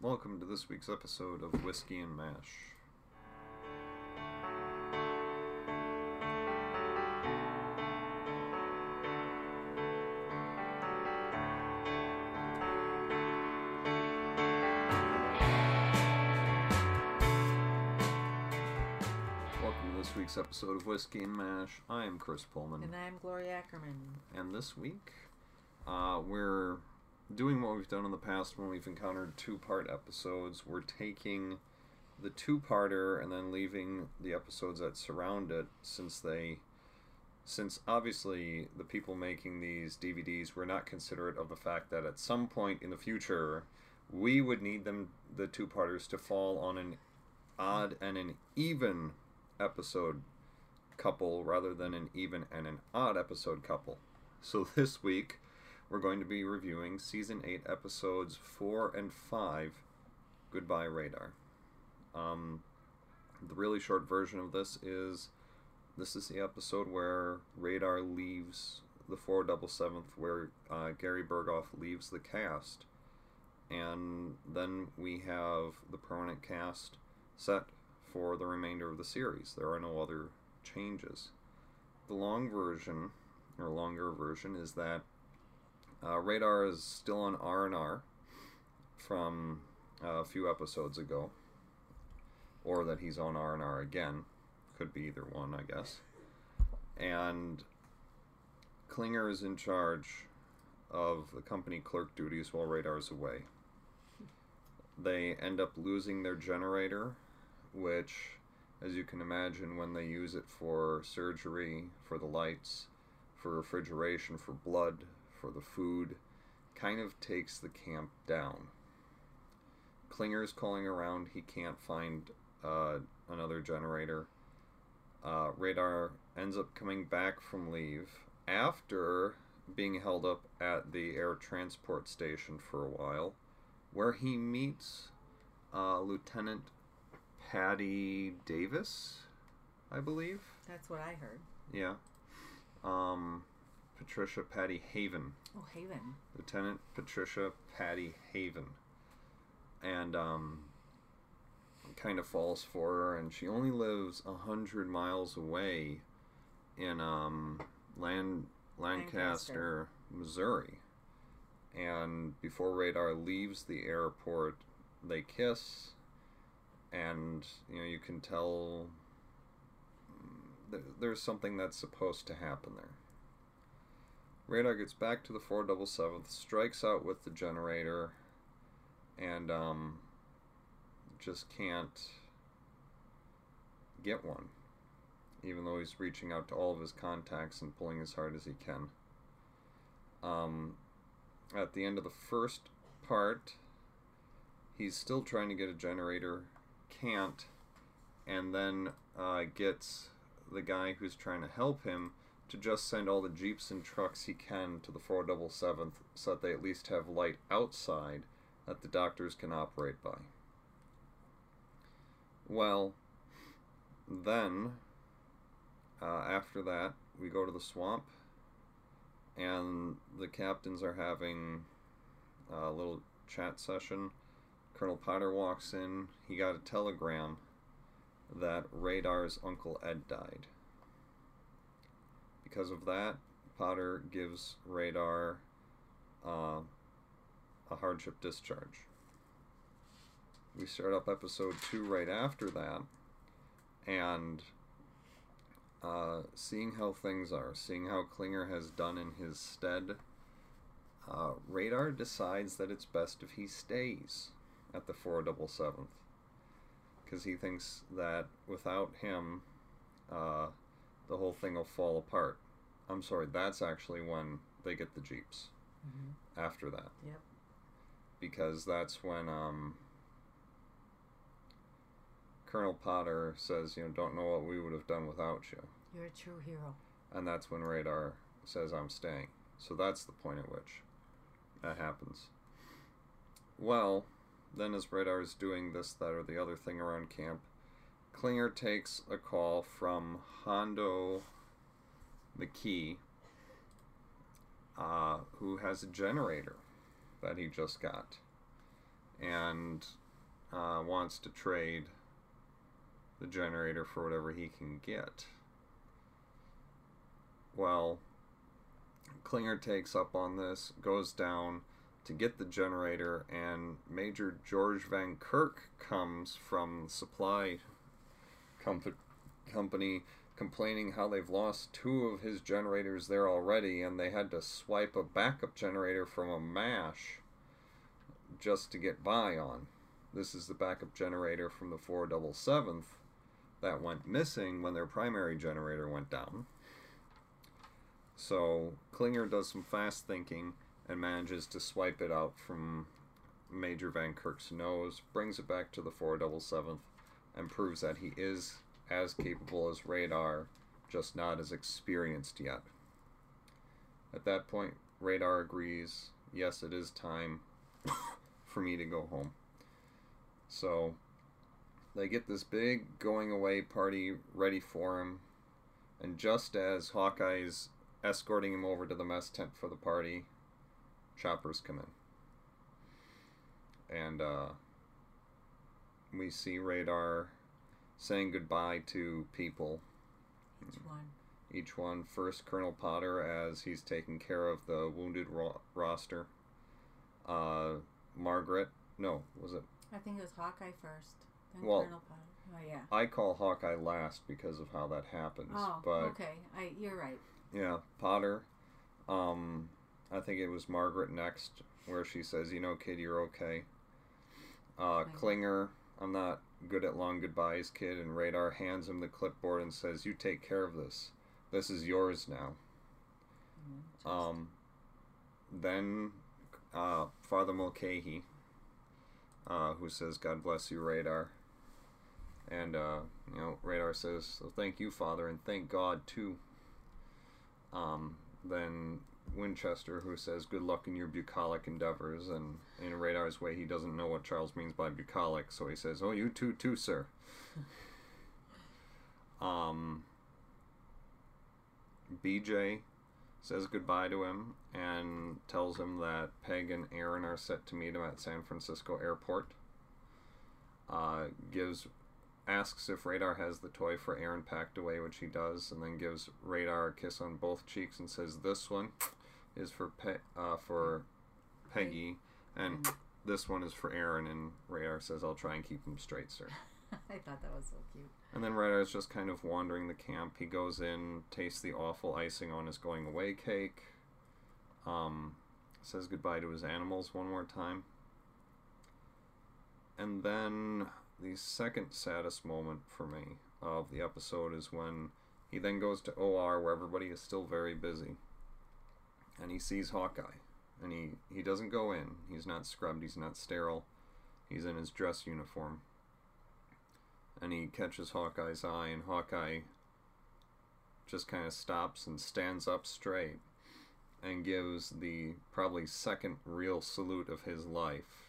Welcome to this week's episode of Whiskey and Mash. Welcome to this week's episode of Whiskey and Mash. I am Chris Pullman. And I'm Gloria Ackerman. And this week, uh, we're doing what we've done in the past when we've encountered two part episodes. We're taking the two parter and then leaving the episodes that surround it since they. Since obviously the people making these DVDs were not considerate of the fact that at some point in the future we would need them, the two parters, to fall on an odd and an even episode couple rather than an even and an odd episode couple. So this week we're going to be reviewing season 8 episodes 4 and 5 Goodbye Radar. Um, the really short version of this is this is the episode where Radar leaves the 477th, where uh, Gary Burghoff leaves the cast. And then we have the permanent cast set for the remainder of the series. There are no other changes. The long version, or longer version, is that uh, Radar is still on R and R from uh, a few episodes ago, or that he's on R and R again. Could be either one, I guess. And Klinger is in charge of the company clerk duties while Radar's away. They end up losing their generator, which, as you can imagine, when they use it for surgery, for the lights, for refrigeration, for blood, for the food, kind of takes the camp down. Klinger's calling around, he can't find uh, another generator. Uh, Radar ends up coming back from leave after being held up at the air transport station for a while, where he meets uh, Lieutenant Patty Davis, I believe. That's what I heard. Yeah. Um, Patricia Patty Haven. Oh, Haven. Lieutenant Patricia Patty Haven. And um, kind of falls for her, and she only lives a hundred miles away in um, Land Lancaster, Lancaster. Missouri. And before Radar leaves the airport, they kiss, and you know you can tell mm, th- there's something that's supposed to happen there. Radar gets back to the 477th, strikes out with the generator, and um, just can't get one, even though he's reaching out to all of his contacts and pulling as hard as he can. Um, at the end of the first part, he's still trying to get a generator, can't, and then uh, gets the guy who's trying to help him to just send all the jeeps and trucks he can to the 477th so that they at least have light outside that the doctors can operate by. Well, then, uh, after that, we go to the swamp, and the captains are having a little chat session. Colonel Potter walks in. He got a telegram that Radar's Uncle Ed died. Because of that, Potter gives Radar uh, a hardship discharge. We start up episode two right after that, and uh, seeing how things are, seeing how Klinger has done in his stead, uh, Radar decides that it's best if he stays at the 477th. Because he thinks that without him, uh, the whole thing will fall apart. I'm sorry, that's actually when they get the Jeeps. Mm-hmm. After that. Yep. Because that's when um, Colonel Potter says, you know, don't know what we would have done without you. You're a true hero. And that's when Radar says, I'm staying. So that's the point at which that happens. Well, then as Radar is doing this, that, or the other thing around camp, Klinger takes a call from Hondo McKee, uh, who has a generator that he just got. and uh, wants to trade the generator for whatever he can get. Well, Klinger takes up on this, goes down to get the generator, and Major George Van Kirk comes from the supply comp- company complaining how they've lost two of his generators there already and they had to swipe a backup generator from a MASH just to get by on. This is the backup generator from the 477th that went missing when their primary generator went down. So Klinger does some fast thinking and manages to swipe it out from Major Van Kirk's nose, brings it back to the 477th, and proves that he is as capable as Radar, just not as experienced yet. At that point, Radar agrees, yes, it is time for me to go home. So they get this big going away party ready for him, and just as Hawkeye's escorting him over to the mess tent for the party, choppers come in. And uh, we see Radar saying goodbye to people. Each one. Each one. First, Colonel Potter as he's taking care of the wounded ro- roster. Uh, Margaret. No, was it? I think it was Hawkeye first. Then Well- Colonel Potter. Oh yeah. I call Hawkeye last because of how that happens. Oh, but okay. I you're right. yeah, Potter. Um, I think it was Margaret next, where she says, "You know, kid, you're okay." Uh. Klinger, I'm not good at long goodbyes, kid, and Radar hands him the clipboard and says, "You take care of this. This is yours now." Mm, Um, then uh, Father Mulcahy, uh, who says, "God bless you, Radar," and uh, you know, Radar says, "So thank you, Father, and thank God too." Um, then Winchester, who says, "Good luck in your bucolic endeavors," and in Radar's way, he doesn't know what Charles means by bucolic, so he says, "Oh, you too, too, sir." um, BJ says goodbye to him and tells him that Peg and Aaron are set to meet him at San Francisco Airport. Uh, gives asks if Radar has the toy for Aaron packed away, which he does, and then gives Radar a kiss on both cheeks and says, "This one is for Pe- uh, for Peggy, and Mm. this one is for Aaron." And Radar says, "I'll try and keep them straight, sir." I thought that was so cute. And then Radar is just kind of wandering the camp. He goes in, tastes the awful icing on his going away cake, um, says goodbye to his animals one more time. And then the second saddest moment for me of the episode is when he then goes to OR where everybody is still very busy. And he sees Hawkeye. And he, he doesn't go in. He's not scrubbed, he's not sterile. He's in his dress uniform and he catches Hawkeye's eye, and Hawkeye just kind of stops and stands up straight and gives the probably second real salute of his life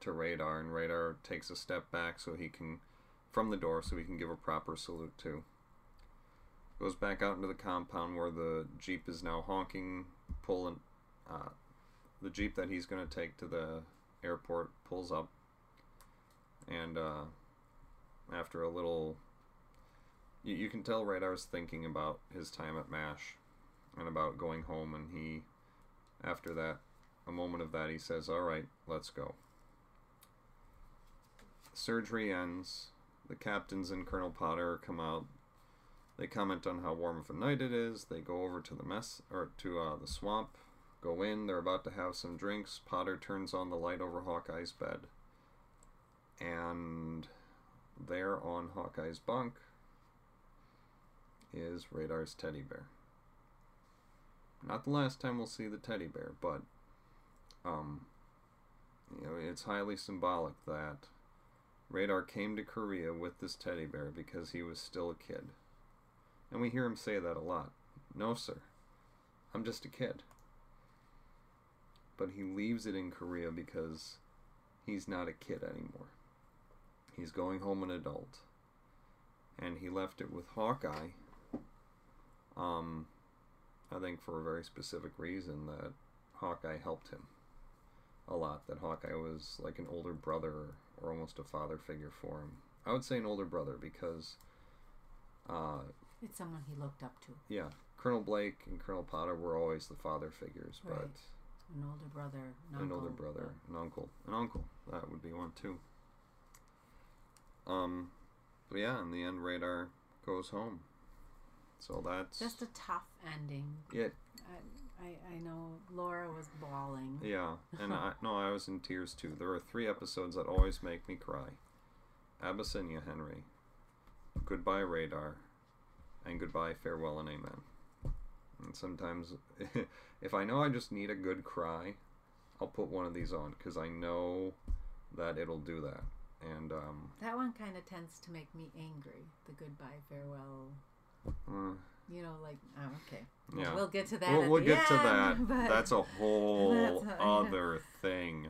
to Radar, and Radar takes a step back so he can from the door so he can give a proper salute too. Goes back out into the compound where the jeep is now honking, pulling. Uh, the jeep that he's going to take to the airport pulls up, and uh, after a little you, you can tell Radar's thinking about his time at MASH and about going home and he after that a moment of that he says, Alright, let's go. Surgery ends. The captains and Colonel Potter come out. They comment on how warm of a night it is. They go over to the mess or to uh, the swamp, go in, they're about to have some drinks. Potter turns on the light over Hawkeye's bed. And there on Hawkeye's bunk is Radar's teddy bear. Not the last time we'll see the teddy bear, but um, you know, it's highly symbolic that Radar came to Korea with this teddy bear because he was still a kid. And we hear him say that a lot. No, sir. I'm just a kid. But he leaves it in Korea because he's not a kid anymore. He's going home an adult. And he left it with Hawkeye. Um, I think for a very specific reason that Hawkeye helped him. a lot that Hawkeye was like an older brother or almost a father figure for him. I would say an older brother because, uh, It's someone he looked up to. yeah, Colonel Blake and Colonel Potter were always the father figures, but An older brother. An, an older uncle, brother, an uncle, an uncle. That would be one too. Um, but yeah, in the end, Radar goes home. So that's Just a tough ending. yeah, I, I, I know Laura was bawling. yeah. And I no, I was in tears too. There are three episodes that always make me cry: Abyssinia Henry, Goodbye Radar, and Goodbye Farewell and Amen. And sometimes, if I know I just need a good cry, I'll put one of these on because I know that it'll do that. And um, That one kind of tends to make me angry. The goodbye, farewell. uh, You know, like, oh, okay. yeah, We'll get to that. we'll, we'll get to that. but- That's a whole That's a- other thing.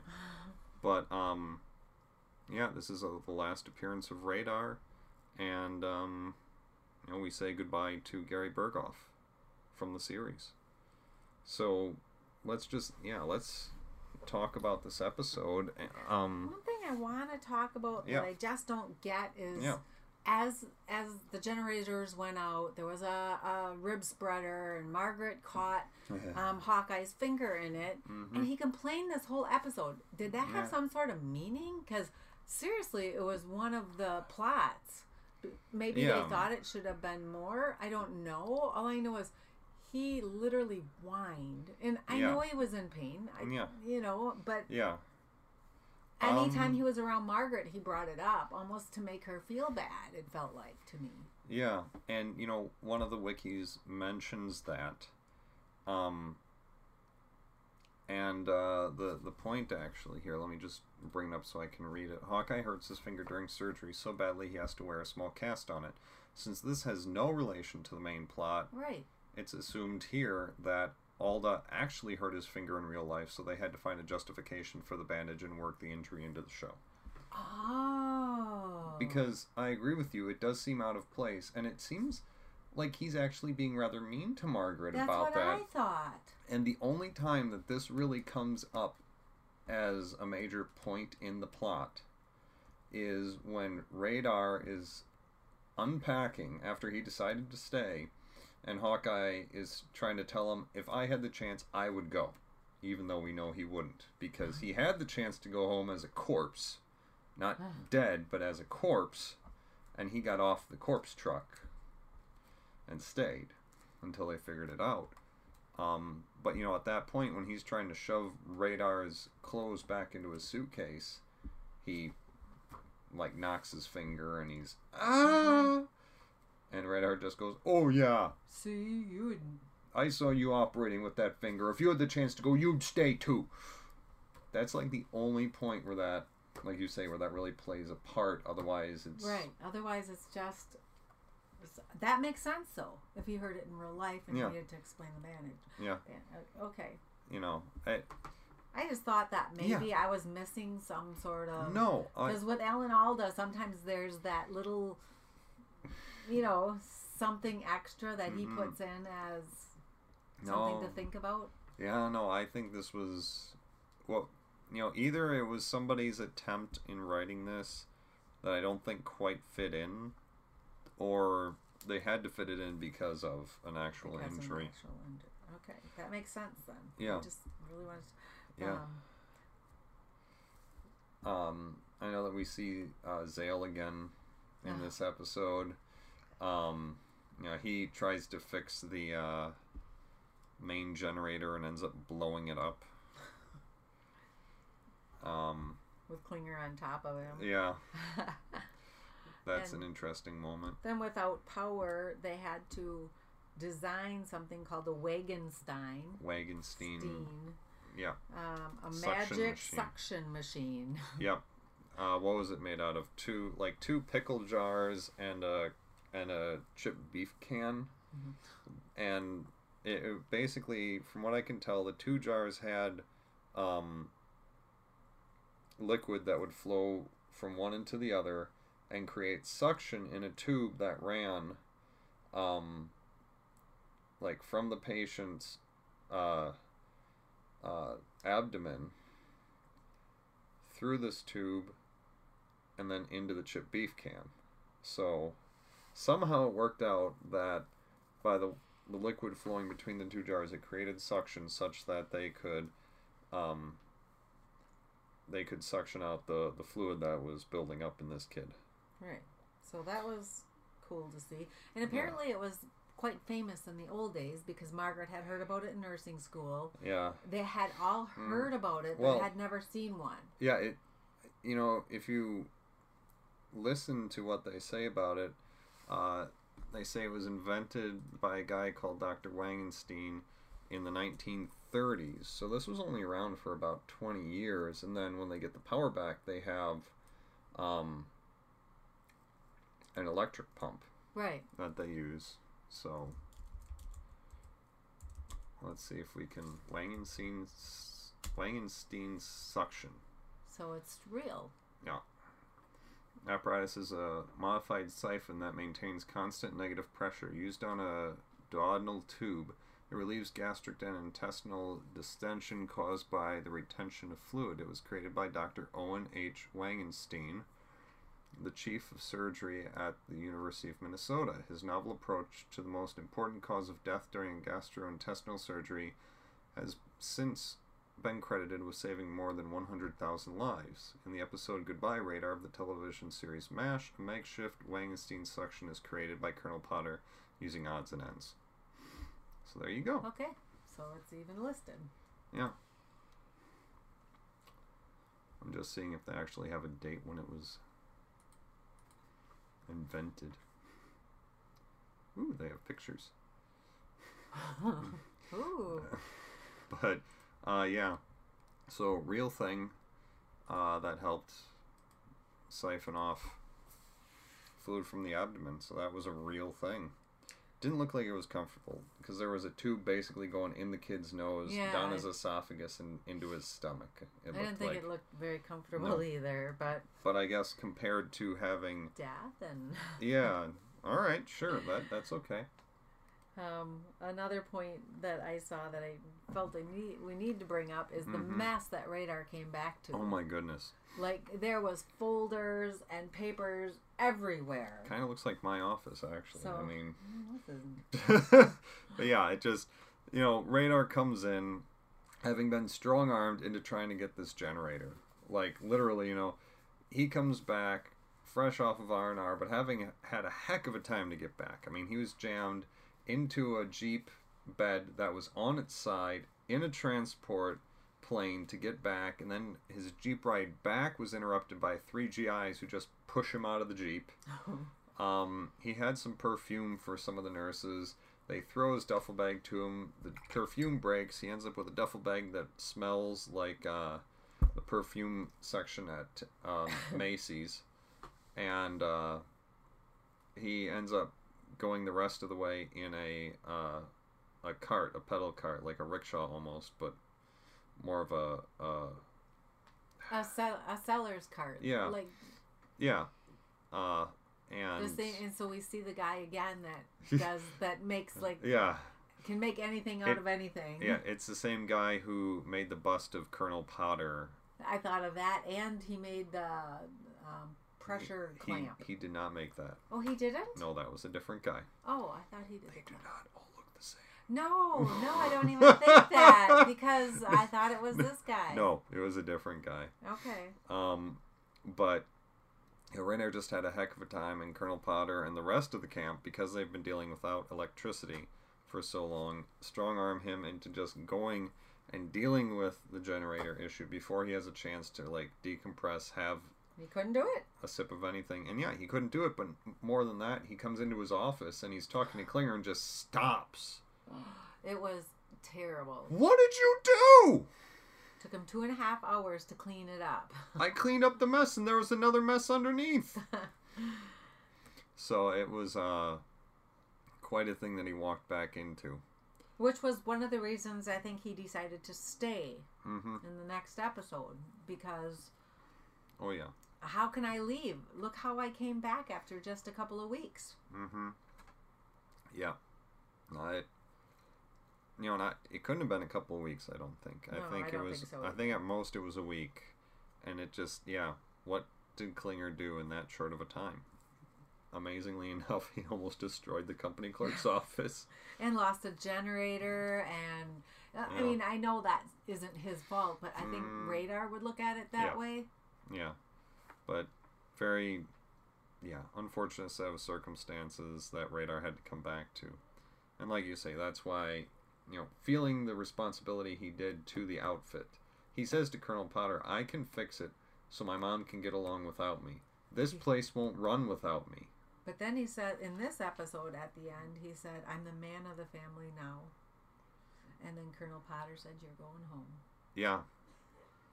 But um, yeah, this is uh the last appearance of Radar, and um, you know we say goodbye to Gary Burghoff from the series. So let's just yeah let's talk about this episode. Um, One thing I want to talk about Yeah. that I just don't get is Yeah. as as the generators went out, there was a, a rib spreader, and Margaret caught um, Hawkeye's finger in it, and he complained this whole episode. Did that have Mm-hmm. Yeah. some sort of meaning? Because seriously, it was one of the plots. Maybe Yeah. they thought it should have been more. I don't know. All I know is he literally whined, and I Yeah. know he was in pain. I, Yeah. You know, but yeah, Anytime Um, he was around Margaret, he brought it up, almost to make her feel bad. It felt like to me. Yeah, and you know, one of the wikis mentions that. Um and uh, the the point actually here, let me just bring it up so I can read it. Hawkeye hurts his finger during surgery so badly he has to wear a small cast on it. Since this has no relation to the main plot, Right. it's assumed here that Alda actually hurt his finger in real life, so they had to find a justification for the bandage and work the injury into the show. Oh. Because I agree with you, it does seem out of place, and it seems like he's actually being rather mean to Margaret that's about what that. I thought. And the only time that this really comes up as a major point in the plot is when Radar is unpacking after he decided to stay, and Hawkeye is trying to tell him, if I had the chance, I would go. Even though we know he wouldn't. Because he had the chance to go home as a corpse. Not dead, but as a corpse. And he got off the corpse truck and stayed until they figured it out. Um, but you know, at that point, when he's trying to shove Radar's clothes back into his suitcase, he like knocks his finger and he's ah, and Radar just goes, "Oh yeah, See, you would. I saw you operating with that finger. If you had the chance to go, you'd stay too." That's like the only point where that, like you say, where that really plays a part. Otherwise, it's Right. Otherwise, it's just. That makes sense, though, if you heard it in real life and Yeah. needed to explain the bandage. Yeah. Yeah, uh, Okay. you know, I, I just thought that Yeah. maybe I was missing some sort of. no, Because with Alan Alda, sometimes there's that little, you know, something extra that he Mhm. puts in as something no. to think about. Yeah, no, I think this was well, you know, either it was somebody's attempt in writing this that I don't think quite fit in, or they had to fit it in because of an actual because of an injury. actual injury. Okay, that makes sense then. Yeah. I just really wanted to. Yeah. Um, Um, I know that we see uh, Zale again in Ah. this episode. Um, you know, he tries to fix the uh, main generator and ends up blowing it up. Um, with Klinger on top of him. yeah, that's And- an interesting moment. then without power, they had to design something called the Wangenstein. Wangenstein. Stein, Yeah. um, a Suction magic machine. suction machine. Yep. Uh, what was it made out of? Two like two pickle jars and a and a chipped beef can, and it, it basically, from what I can tell, the two jars had um, liquid that would flow from one into the other and create suction in a tube that ran, um, like from the patient's uh, uh, abdomen through this tube and then into the chip beef can. So somehow it worked out that by the the liquid flowing between the two jars, it created suction such that they could um, they could suction out the, the fluid that was building up in this kid. Right. So that was cool to see. And apparently yeah. it was quite famous in the old days because Margaret had heard about it in nursing school. Yeah. They had all mm. heard mm. about it, but well, had never seen one. Yeah, it you know, if you listen to what they say about it, uh, they say it was invented by a guy called Dr. Wangenstein in the 1930s. So this was only around for about 20 years. And then when they get the power back, they have um, an electric pump. Right. That they use. So let's see if we can Wangenstein's Wangenstein's suction. So it's real. Yeah. Apparatus is a modified siphon that maintains constant negative pressure used on a duodenal tube. It relieves gastric and intestinal distension caused by the retention of fluid. It was created by Dr. Owen H. Wangenstein, the chief of surgery at the University of Minnesota. His novel approach to the most important cause of death during gastrointestinal surgery has since been credited with saving more than 100,000 lives. In the episode Goodbye Radar of the television series MASH, a makeshift Wangenstein suction is created by Colonel Potter using odds and ends. So there you go. Okay, so it's even listed. Yeah. I'm just seeing if they actually have a date when it was invented. Ooh, they have pictures. Ooh. but uh, yeah. So real thing uh, that helped siphon off fluid from the abdomen. So that was a real thing. Didn't look like it was comfortable because there was a tube basically going in the kid's nose, yeah, down his esophagus, and into his stomach. It I didn't think like, it looked very comfortable no. either, but. But I guess compared to having death and. yeah. All right. Sure. That that's okay. Um, another point that I saw that I felt I need, we need to bring up is the mm-hmm. mess that Radar came back to. Oh my goodness! Like there was folders and papers everywhere. Kind of looks like my office, actually. So, I mean, but yeah, it just you know, Radar comes in, having been strong armed into trying to get this generator. Like literally, you know, he comes back fresh off of R and R, but having had a heck of a time to get back. I mean, he was jammed into a Jeep bed that was on its side in a transport plane to get back, and then his Jeep ride back was interrupted by three GIs who just push him out of the Jeep. um, he had some perfume for some of the nurses. They throw his duffel bag to him. The perfume breaks. He ends up with a duffel bag that smells like uh, the perfume section at um, Macy's. And uh, he ends up going the rest of the way in a uh, a cart, a pedal cart, like a rickshaw almost, but more of a a, a, sell, a seller's cart. Yeah, like yeah, uh, and the same. And so we see the guy again that does that makes like yeah can make anything out it, of anything. Yeah, it's the same guy who made the bust of Colonel Potter. I thought of that, and he made the um, pressure he, clamp. He, did not make that. Oh, he didn't? No, that was a different guy. Oh, I thought he did. They do not all look the same. No, no, I don't even think that because I thought it was this guy. No, it was a different guy. Okay. Um, but know, just had a heck of a time, and Colonel Potter and the rest of the camp, because they've been dealing without electricity for so long, strong arm him into just going and dealing with the generator issue before he has a chance to like decompress, have he couldn't do it. A sip of anything. And yeah, he couldn't do it, but more than that, he comes into his office and he's talking to Klinger and just stops. It was terrible. What did you do? Took him two and a half hours to clean it up. I cleaned up the mess and there was another mess underneath. so it was uh, quite a thing that he walked back into. Which was one of the reasons I think he decided to stay mm-hmm. in the next episode because. Oh yeah how can I leave? Look how I came back after just a couple of weeks. Mm-hmm. Yeah. I, you know, not it couldn't have been a couple of weeks. I don't think. No, I think I it was. Think so. I think at most it was a week, and it just yeah, what did Klinger do in that short of a time? Amazingly enough, he almost destroyed the company clerk's office and lost a generator and. Uh, Yeah. I mean, I know that isn't his fault, but I think Mm. Radar would look at it that Yeah. way. Yeah, but very, yeah, unfortunate set of circumstances that Radar had to come back to, and like you say, that's why, you know, feeling the responsibility he did to the outfit, he says to Colonel Potter, "I can fix it, so my mom can get along without me. This place won't run without me." But then he said in this episode at the end, he said, "I'm the man of the family now." And then Colonel Potter said, "You're going home." Yeah,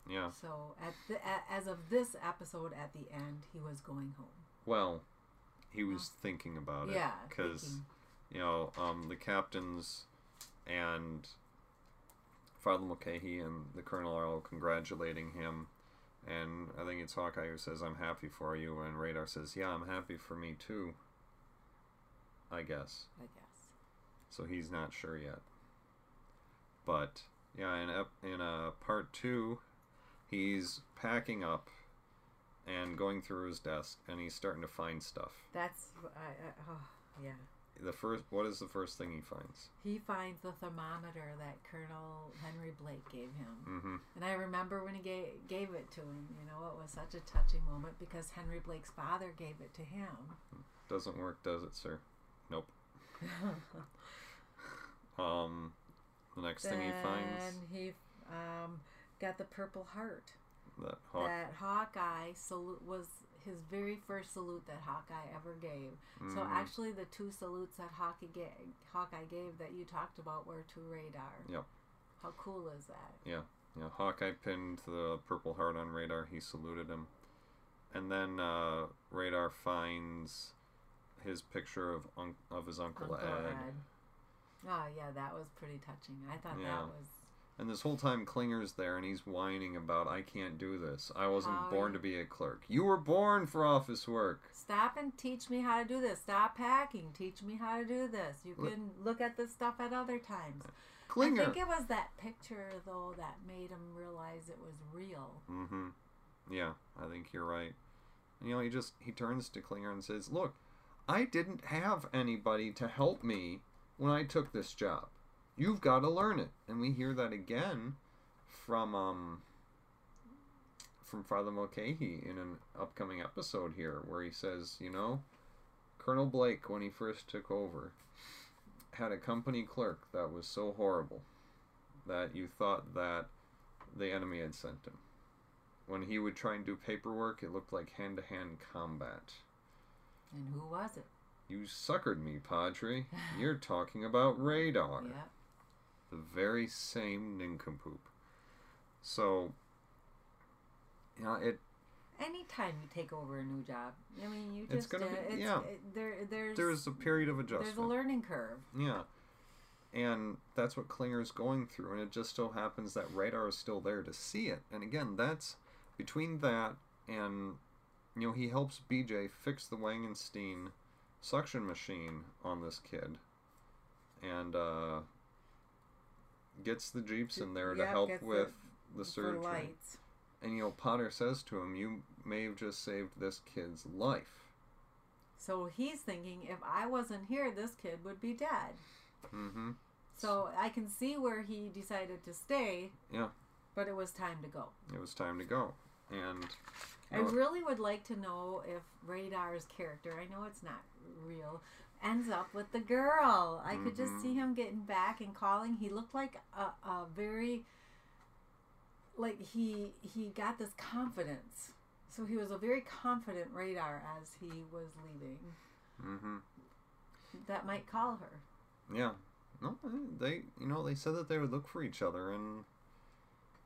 yeah. So at the, as of this episode at the end, he was going home. Well, he was thinking about it Yeah, because you know um, the captains and Father Mulcahy and the colonel are all congratulating him, and I think it's Hawkeye who says, "I'm happy for you," and Radar says, "Yeah, I'm happy for me too." I guess I guess. so. He's not sure yet, but yeah, in ep- in uh, part two, he's packing up and going through his desk, and he's starting to find stuff. That's I, I, oh, yeah. The first, what is the first thing he finds? He finds the thermometer that Colonel Henry Blake gave him. Mm-hmm. And I remember when he gave, gave it to him, you know, it was such a touching moment because Henry Blake's father gave it to him. Doesn't work, does it, sir? Nope. Um, the next thing he finds Then he um, got the Purple Heart. that Hawk. that Hawkeye salute was his very first salute that Hawkeye ever gave. So Mhm. actually, the two salutes that Hawkeye gave, Hawkeye gave that you talked about were to Radar. Yep. How cool is that? Yeah, yeah. Hawkeye pinned the Purple Heart on Radar. He saluted him, and then uh, Radar finds his picture of un- of his uncle, Uncle Ed. Ed. Oh yeah, that was pretty touching. I thought Yeah. that was. And this whole time, Klinger's there, and he's whining about, "I can't do this. I wasn't born to be a clerk. You were born for office work." Stop and teach me how to do this. Stop packing. Teach me how to do this. You can look at this stuff at other times. Klinger. I think it was that picture though that made him realize it was real. Mm-hmm. Yeah, I think you're right. And, you know, he just he turns to Klinger and says, "Look, I didn't have anybody to help me when I took this job. You've got to learn it." And we hear that again from um from Father Mulcahy in an upcoming episode here, where he says, "You know, Colonel Blake, when he first took over, had a company clerk that was so horrible that you thought that the enemy had sent him." when he would try and do paperwork, it looked like hand to hand combat. And who was it? You suckered me, Padre. You're talking about radar. Yeah. The very same nincompoop. So, you know, it Anytime you take over a new job, I mean, you just It's gonna uh, be- it's, yeah. it- there there's there's a period of adjustment. there's a learning curve. Yeah. And that's what Klinger's going through, and it just so happens that radar is still there to see it. And again, that's between that and you know, he helps BJ fix the Wangenstein suction machine on this kid. And uh gets the Jeeps in there to Yep, help gets the- with the, surgery. lights. And you know, Potter says to him, You may have just saved this kid's life. So he's thinking, if I wasn't here, this kid would be dead. Mm-hmm. So I can see where he decided to stay. Yeah. But it was time to go. It was time to go. And I you know, really would like to know if Radar's character, I know it's not real, ends up with the girl. I could just see him getting back and calling. He looked like a, a very like he he got this confidence. So he was a very confident Radar as he was leaving. mm-hmm. That might call her. Yeah. No, they you know they said that they would look for each other, and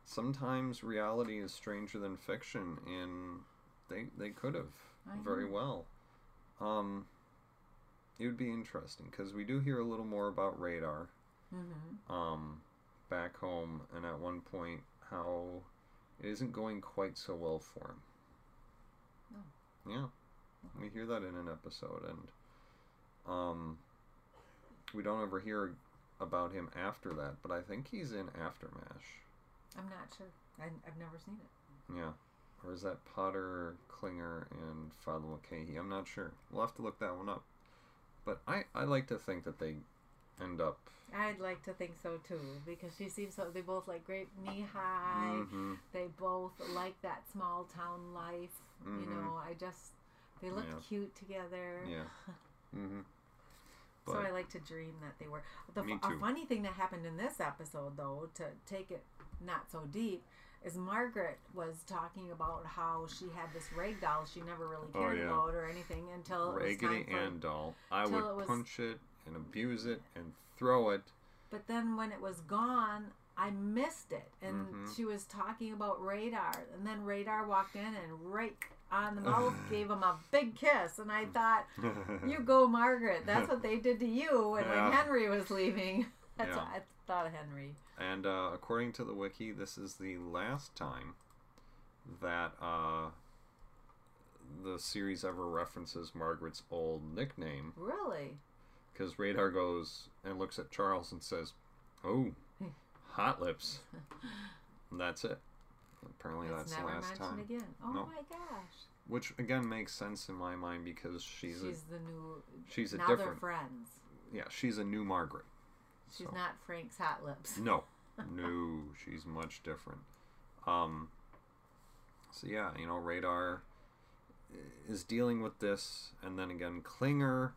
sometimes reality is stranger than fiction, and they they could have very well. Um, it would be interesting because we do hear a little more about radar. Mm-hmm. Um, back home, and at one point how it isn't going quite so well for him. Yeah, we hear that in an episode, and um, we don't ever hear about him after that. But I think he's in Aftermash. I'm not sure. I, I've never seen it. Yeah, or is that Potter, Klinger, and Father Mulcahy? I'm not sure. We'll have to look that one up. But I, I like to think that they end up. I'd like to think so too because she seems so. They both like great knee high. Mhm. They both like that small town life. You Mhm. know, I just they look Yeah. cute together. Yeah. hmm So I like to dream that they were. The Me fu- too. a funny thing that happened in this episode, though, to take it not so deep, is Margaret was talking about how she had this rag doll she never really Oh, cared yeah. about or anything until it was Raggedy. Ann doll. I would it was- punch it and abuse it and throw it. But then when it was gone, I missed it, and Mhm. she was talking about Radar, and then Radar walked in and right on the mouth gave him a big kiss, and I thought. You go, Margaret. That's what they did to you And Yeah. when Henry was leaving. That's Yeah. what I thought of Henry. And uh, according to the wiki, this is the last time that uh, the series ever references Margaret's old nickname. Really? Because Radar goes and looks at Charles and says, "Oh, hot lips." And that's it. Apparently, that's the last mentioned time. again. Oh No. my gosh. Which again makes sense in my mind because she's, She's the new. a she's a now they're different friends. yeah she's a new Margaret. She's So- not Frank's hot lips. No, no, she's much different. Um, so yeah, you know, Radar is dealing with this, and then again, Klinger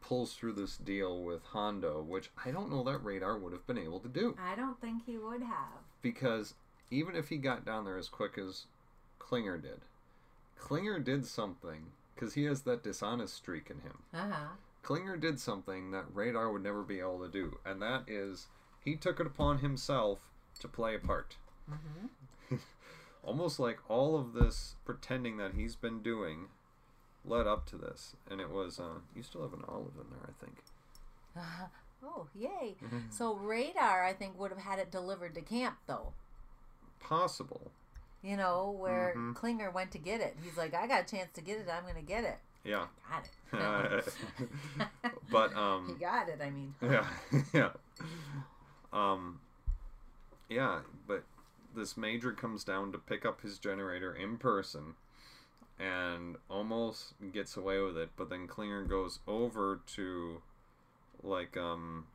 pulls through this deal with Hondo, which I don't know that Radar would have been able to do I don't think he would have. because even if he got down there as quick as Klinger did, Klinger did something because he has that dishonest streak in him. Uh huh. Klinger did something that Radar would never be able to do, and that is he took it upon himself to play a part. Mm-hmm. Almost like all of this pretending that he's been doing led up to this, and it was. Uh, you still have an olive in there, I think. Oh, yay. So Radar, I think, would have had it delivered to camp, though. Possible. You know, where Mhm. Klinger went to get it. He's like, I got a chance to get it. I'm going to get it. Yeah. Got it. but um. he got it, I mean. yeah, yeah, um, yeah. But this major comes down to pick up his generator in person, and almost gets away with it. But then Klinger goes over to, like, um,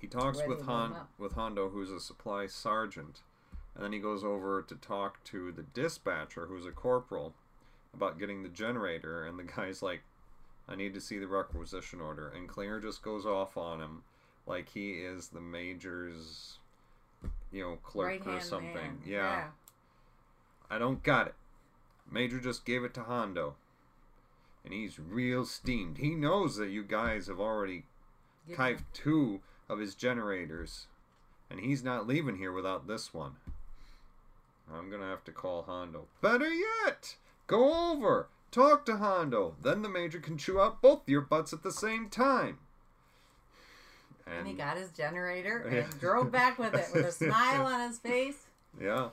he talks Ready with with Hondo, who's a supply sergeant, and then he goes over to talk to the dispatcher, who's a corporal, about getting the generator. And the guy's like, "I need to see the requisition order," and Klinger just goes off on him, like he is the major's, you know, clerk or Right-hand something. man. yeah. I don't got it. Major just gave it to Hondo. And he's real steamed. He knows that you guys have already Give kived two of his generators. And he's not leaving here without this one. I'm gonna have to call Hondo. Better yet! Go over! Talk to Hondo! Then the Major can chew out both your butts at the same time. And he got his generator and Yeah. drove back with it with a smile on his face. Yeah.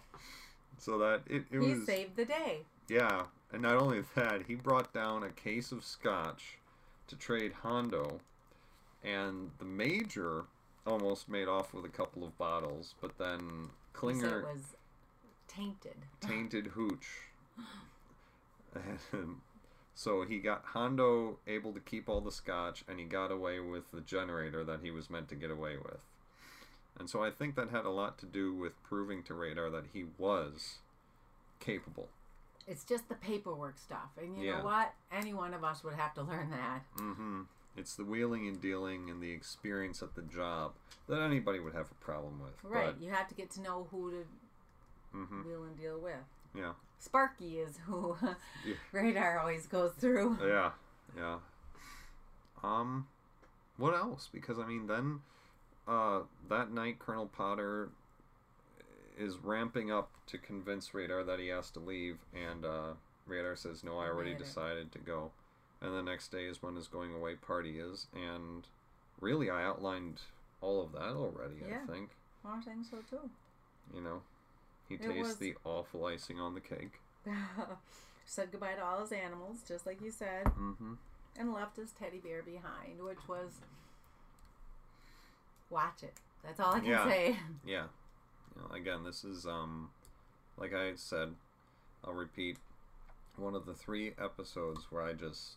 So that it, it he was saved the day. Yeah, and not only that, he brought down a case of scotch to trade Hondo, and the major almost made off with a couple of bottles, but then He Klinger it was tainted. tainted hooch. And so he got Hondo able to keep all the scotch, and he got away with the generator that he was meant to get away with. And so I think that had a lot to do with proving to Radar that he was capable. It's just the paperwork stuff. And you Yeah. know what? Any one of us would have to learn that. Mm-hmm. It's the wheeling and dealing and the experience at the job that anybody would have a problem with. Right. You have to get to know who to But, hmm wheel and deal with. Yeah. Sparky is who Yeah. Radar always goes through. Yeah. Yeah. Um, what else? Because I mean, then, uh, that night Colonel Potter is ramping up to convince Radar that he has to leave, and uh, Radar says, "No, I already it. decided to go." And the next day is when his going away party is, and really, I outlined all of that already. Yeah. I think. I think so too. You know, he tastes was- the awful icing on the cake. Said goodbye to all his animals, just like you said, Mm-hmm. and left his teddy bear behind, which was watch it. That's all I can Yeah. say. Yeah. You know, again, this is um, like I said, I'll repeat one of the three episodes where I just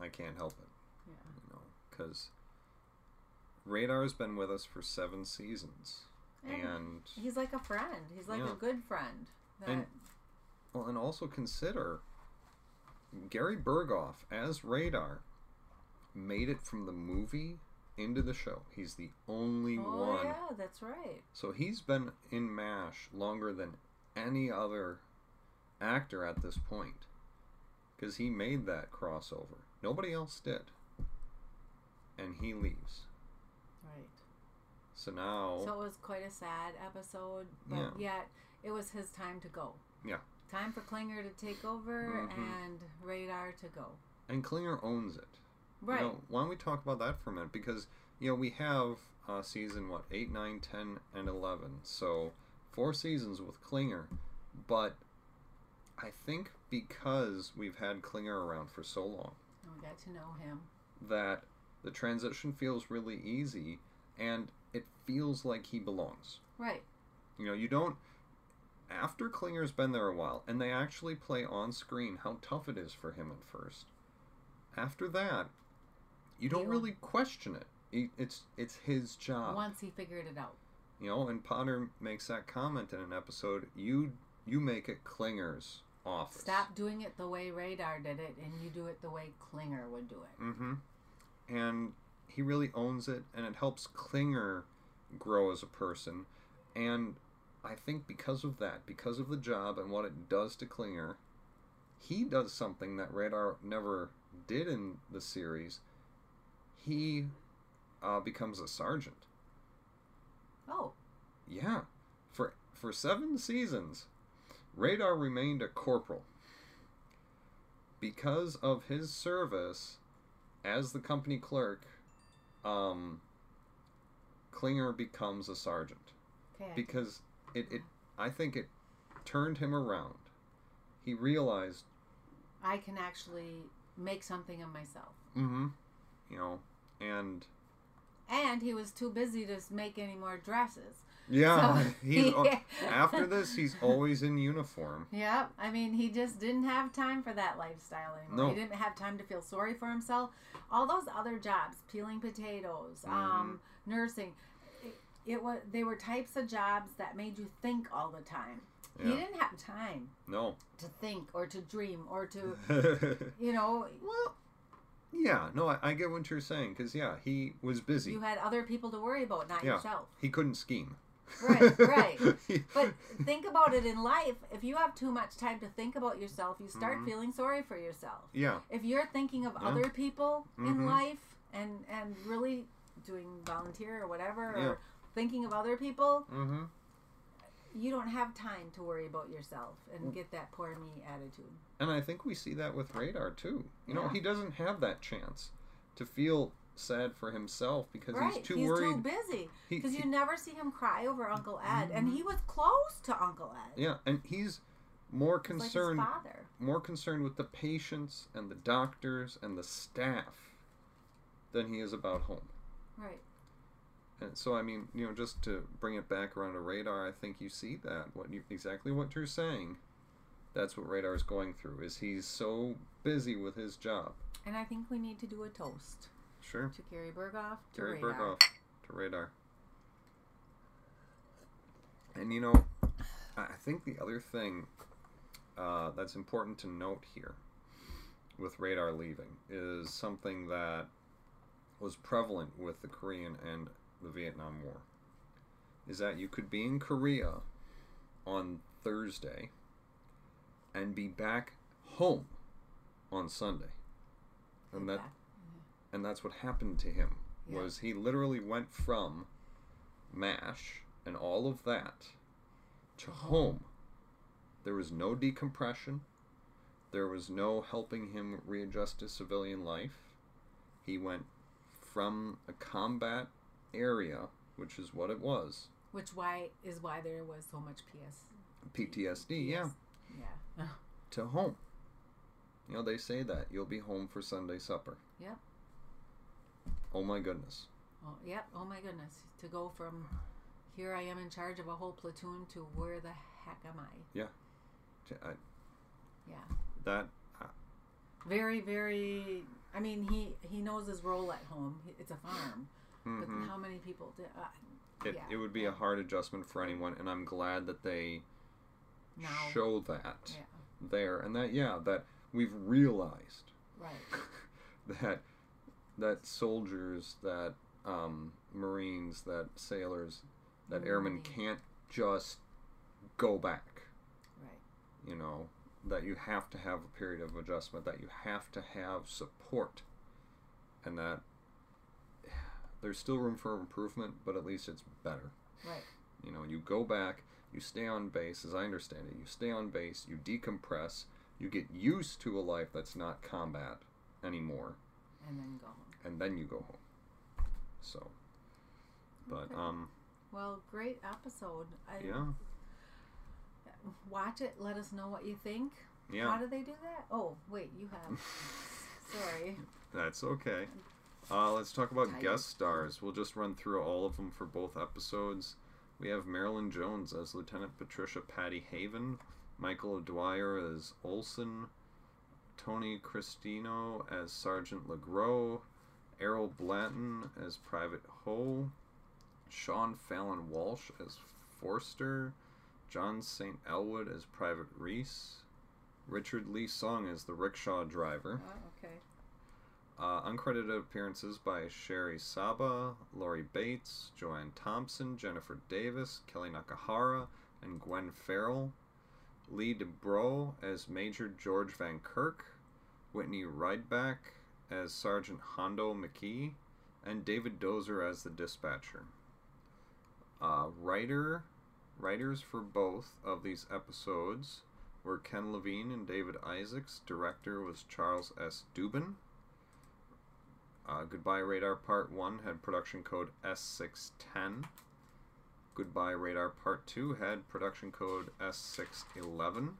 I can't help it, Yeah. you know, because Radar's been with us for seven seasons, And and he's like a friend. He's like Yeah. a good friend. That, And- well, and also consider Gary Burghoff as Radar made it from the movie into the show. He's the only oh one. yeah, that's right. So he's been in MASH longer than any other actor at this point. Because he made that crossover. Nobody else did. And he leaves. Right. So now. So it was quite a sad episode, but Yeah. yet it was his time to go. Yeah. Time for Klinger to take over Mhm. and Radar to go. and Klinger owns it. Right. You know, why don't we talk about that for a minute? Because, you know, we have uh, season, what, 8, 9, 10, and 11. So four seasons with Klinger. But I think because we've had Klinger around for so long, we got to know him. that the transition feels really easy and it feels like he belongs. Right. You know, you don't. After Klinger's been there a while, and they actually play on screen how tough it is for him at first. After that, you don't really question it. He- It's it's his job, Once he figured it out. you know. And Potter makes that comment in an episode. You you make it Klinger's office. Stop doing it the way Radar did it, and you do it the way Klinger would do it. Mm-hmm. And he really owns it, and it helps Klinger grow as a person. And I think because of that, because of the job and what it does to Klinger, he does something that Radar never did in the series. He uh, becomes a sergeant. Oh, Yeah, for for seven seasons, Radar remained a corporal. Because of his service as the company clerk, um, Klinger becomes a sergeant. okay. Because it, it I think it turned him around. He realized, I can actually make something of myself. mm-hmm, you know, and And he was too busy to make any more dresses. Yeah, So- he's after this he's always in uniform. Yep. I mean, he just didn't have time for that lifestyle anymore. No. He didn't have time to feel sorry for himself. All those other jobs, peeling potatoes, um, nursing, it, it was they were types of jobs that made you think all the time. He didn't have time No. to think or to dream or to, you know, well, yeah, no, I, I get what you're saying because yeah, he was busy. you had other people to worry about, not Yeah. yourself. he couldn't scheme. Right, right. But think about it in life. If you have too much time to think about yourself, you start Mhm. feeling sorry for yourself. yeah, If you're thinking of Yeah. other people in Mhm. life and and really doing volunteer or whatever Yeah. or thinking of other people, mm-hmm. you don't have time to worry about yourself and get that poor me attitude. and I think we see that with Radar too. You know, Yeah. he doesn't have that chance to feel sad for himself because right. he's too He's worried. too busy. Because you never see him cry over Uncle Ed. And Mhm. he was close to Uncle Ed. yeah, and he's more He's concerned, like more concerned with the patients and the doctors and the staff than he is about home. Right. And so, I mean, you know, just to bring it back around to radar, I think you see that what you exactly what you're saying. That's what radar is going through. Is he's so busy with his job. And I think we need to do a toast Sure, to Gary Burghoff, to Gary Radar. Burghoff to radar. And you know, I I think the other thing uh, that's important to note here with radar leaving is something that was prevalent with the Korean and the Vietnam War. Is that you could be in Korea on Thursday and be back home on Sunday. And that and that's what happened to him Yeah. was he literally went from mash and all of that to home there was no decompression there was no helping him readjust to civilian life he went from a combat area which is what it was Which why is why there was so much PS. ptsd yeah Yeah. to home you know they say that you'll be home for sunday supper Yep. Oh my goodness Oh, yep. Oh my goodness. To go from here I am in charge of a whole platoon to where the heck am I? I, Yeah. that Very, very. I mean, he he knows his role at home. It's a farm, mhm. but how many people? Do, uh, it, yeah. it would be a hard adjustment for anyone, and I'm glad that they now, show that yeah, there, and that yeah, that we've realized right, that that soldiers, that um, Marines, that sailors, that airmen can't just go back. right, You know that you have to have a period of adjustment, that you have to have support, and that there's still room for improvement, but at least it's better. right, You know, you go back, you stay on base, as I understand it, you stay on base, you decompress, you get used to a life that's not combat anymore, and then go home. And then you go home. So, but Okay. um, Well, great episode. I, yeah, Watch it. Let us know what you think. Yeah. How do they do that? Oh, wait, you have. Sorry. that's okay. Uh, let's talk about guest stars. We'll just run through all of them for both episodes. We have Marilyn Jones as Lieutenant Patricia Patty Haven, Michael Dwyer as Olson, Tony Cristino as Sergeant LeGros, Errol Blanton as Private Ho, Sean Fallon Walsh as Forster, John St. Elwood as Private Reese, Richard Lee Sung as the rickshaw driver. Oh, okay. Uh, uncredited appearances by Sherry Saba, Laurie Bates, Joanne Thompson, Jennifer Davis, Kellye Nakahara, and Gwen Farrell. Lee de Broux as Major George Van Kirk, Whitney Rydbeck as Sergeant Hondo McKee, and David Dozer as the dispatcher. Uh, writer, writers for both of these episodes were Ken Levine and David Isaacs. Director was Charles S. Dubin. Uh, Goodbye Radar Part 1 had production code S610. Goodbye Radar Part 2 had production code S611.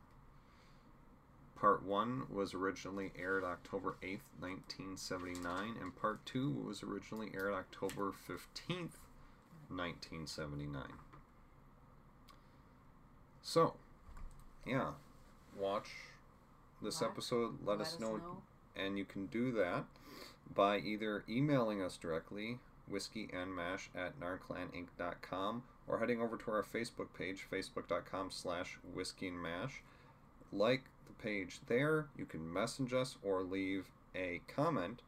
Part 1 was originally aired October 8th, 1979, and Part 2 was originally aired October 15th, 1979. So, yeah, watch this Watch, episode. Let, us know and you can do that by either emailing us directly whiskeyandmash at narclaninc.com or heading over to our facebook page facebook.com slash whiskeyandmash like the page there you can message us or leave a comment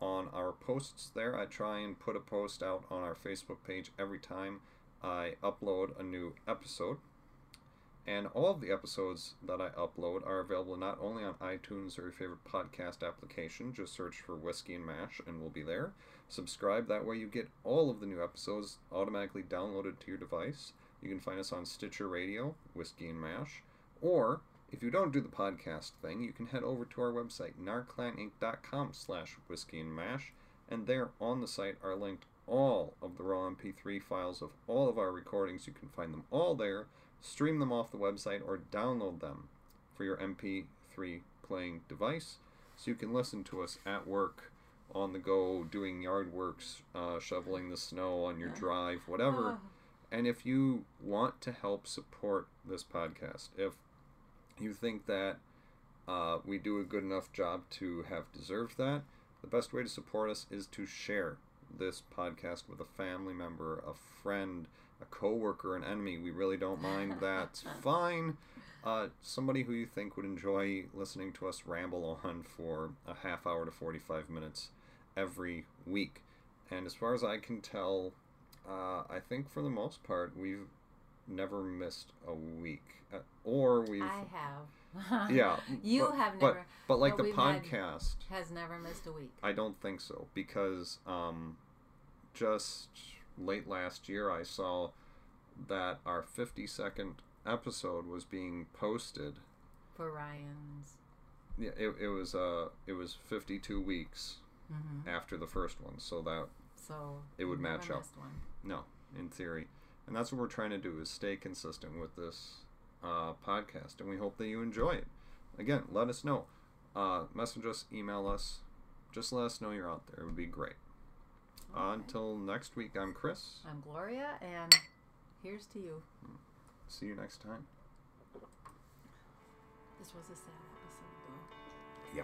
on our posts there i try and put a post out on our facebook page every time i upload a new episode and all of the episodes that I upload are available not only on iTunes or your favorite podcast application, just search for Whiskey and Mash and we'll be there. Subscribe, that way you get all of the new episodes automatically downloaded to your device. You can find us on Stitcher Radio, Whiskey and Mash, or if you don't do the podcast thing, you can head over to our website, narclaninc.com slash whiskey and mash, and there on the site are linked all of the raw MP3 files of all of our recordings. You can find them all there stream them off the website, or download them for your MP3 playing device so you can listen to us at work, on the go, doing yard works, uh, shoveling the snow on your drive, whatever. Oh, And if you want to help support this podcast, if you think that uh, we do a good enough job to have deserved that, the best way to support us is to share this podcast with a family member, a friend, a coworker, an enemy. We really don't mind. That's fine. Uh, somebody who you think would enjoy listening to us ramble on for a half hour to 45 minutes every week. And as far as I can tell, uh, I think for the most part, we've never missed a week. Uh, or we've. I have. Yeah. you but- have never. But like but the we've had- podcast. has never missed a week. I don't think so because um, just late last year I saw that our 50 second episode was being posted. For Ryan's. Yeah, it, it was uh it was 52 weeks hmm after the first one, so that So It would match up. One. no, in theory, and that's what we're trying to do is stay consistent with this uh, podcast, and we hope that you enjoy it. Again, let us know. Uh, message us, email us. Just let us know you're out there. It would be great. Uh, until next week, I'm Chris. I'm Gloria, and here's to you. See you next time. This was a sad episode, though. Yeah.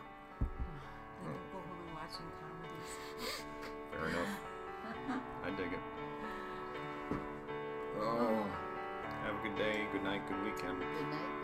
Go home and watching comedies. Fair enough. I dig it. Oh, have a good day, good night, good weekend. Good night, good